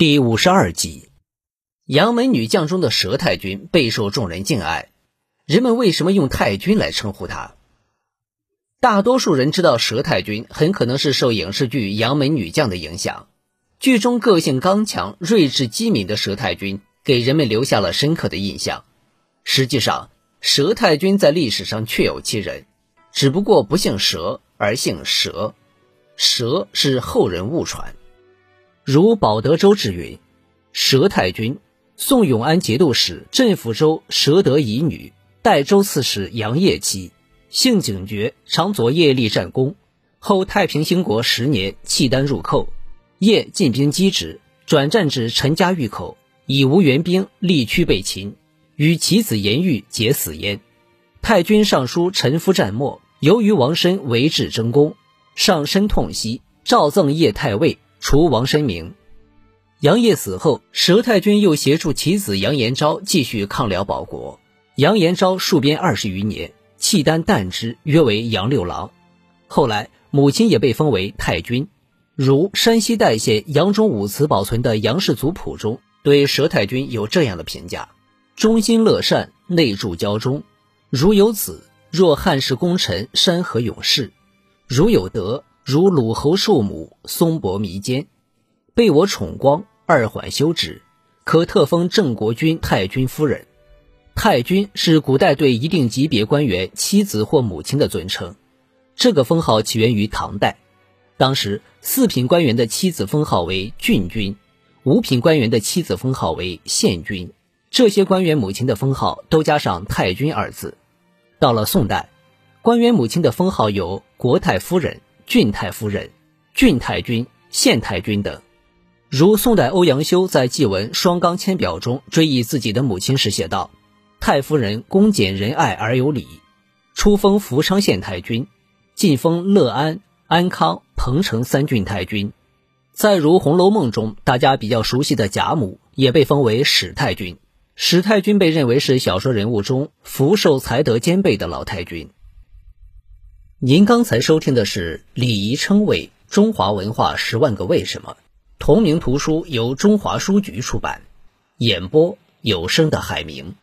第五十二集，杨门女将中的佘太君备受众人敬爱。人们为什么用太君来称呼她？大多数人知道佘太君很可能是受影视剧《杨门女将》的影响。剧中个性刚强、睿智机敏的佘太君给人们留下了深刻的印象。实际上，佘太君在历史上确有其人，只不过不姓佘而姓佘，佘是后人误传。如保德州志云：“佘太君，宋永安节度使镇抚州佘德乙女，代州刺史杨业妻，性警觉，常左业立战功。后太平兴国十年，契丹入寇，业进兵击之，转战至陈家峪口，已无援兵，力驱被擒，与其子严玉结死焉。太君上书陈夫战没，由于王申为至争功，上深痛惜，诏赠叶太尉。”除王申明，杨业死后，佘太君又协助其子杨延昭继续抗辽保国。杨延昭戍边二十余年，契丹惮之，约为杨六郎。后来，母亲也被封为太君。如山西代县杨忠武祠保存的杨氏族谱中，对佘太君有这样的评价：忠心乐善，内助交忠。如有子，若汉室功臣、山河永世；如有德。如鲁侯寿母，松柏弥坚，被我宠光，二缓修止，可特封郑国君太君夫人。太君是古代对一定级别官员妻子或母亲的尊称，这个封号起源于唐代。当时四品官员的妻子封号为郡君，五品官员的妻子封号为县君，这些官员母亲的封号都加上太君二字。到了宋代，官员母亲的封号有国太夫人。郡太夫人、郡太君、县太君等，如宋代欧阳修在祭文《双冈签表》中追忆自己的母亲时写道：“太夫人恭俭仁爱而有礼，初封福昌县太君，晋封乐安、安康、彭城三郡太君。”再如《红楼梦》中大家比较熟悉的贾母，也被封为史太君。史太君被认为是小说人物中福寿才德兼备的老太君。您刚才收听的是《礼仪称谓：中华文化十万个为什么》，同名图书由中华书局出版，演播有声的海明。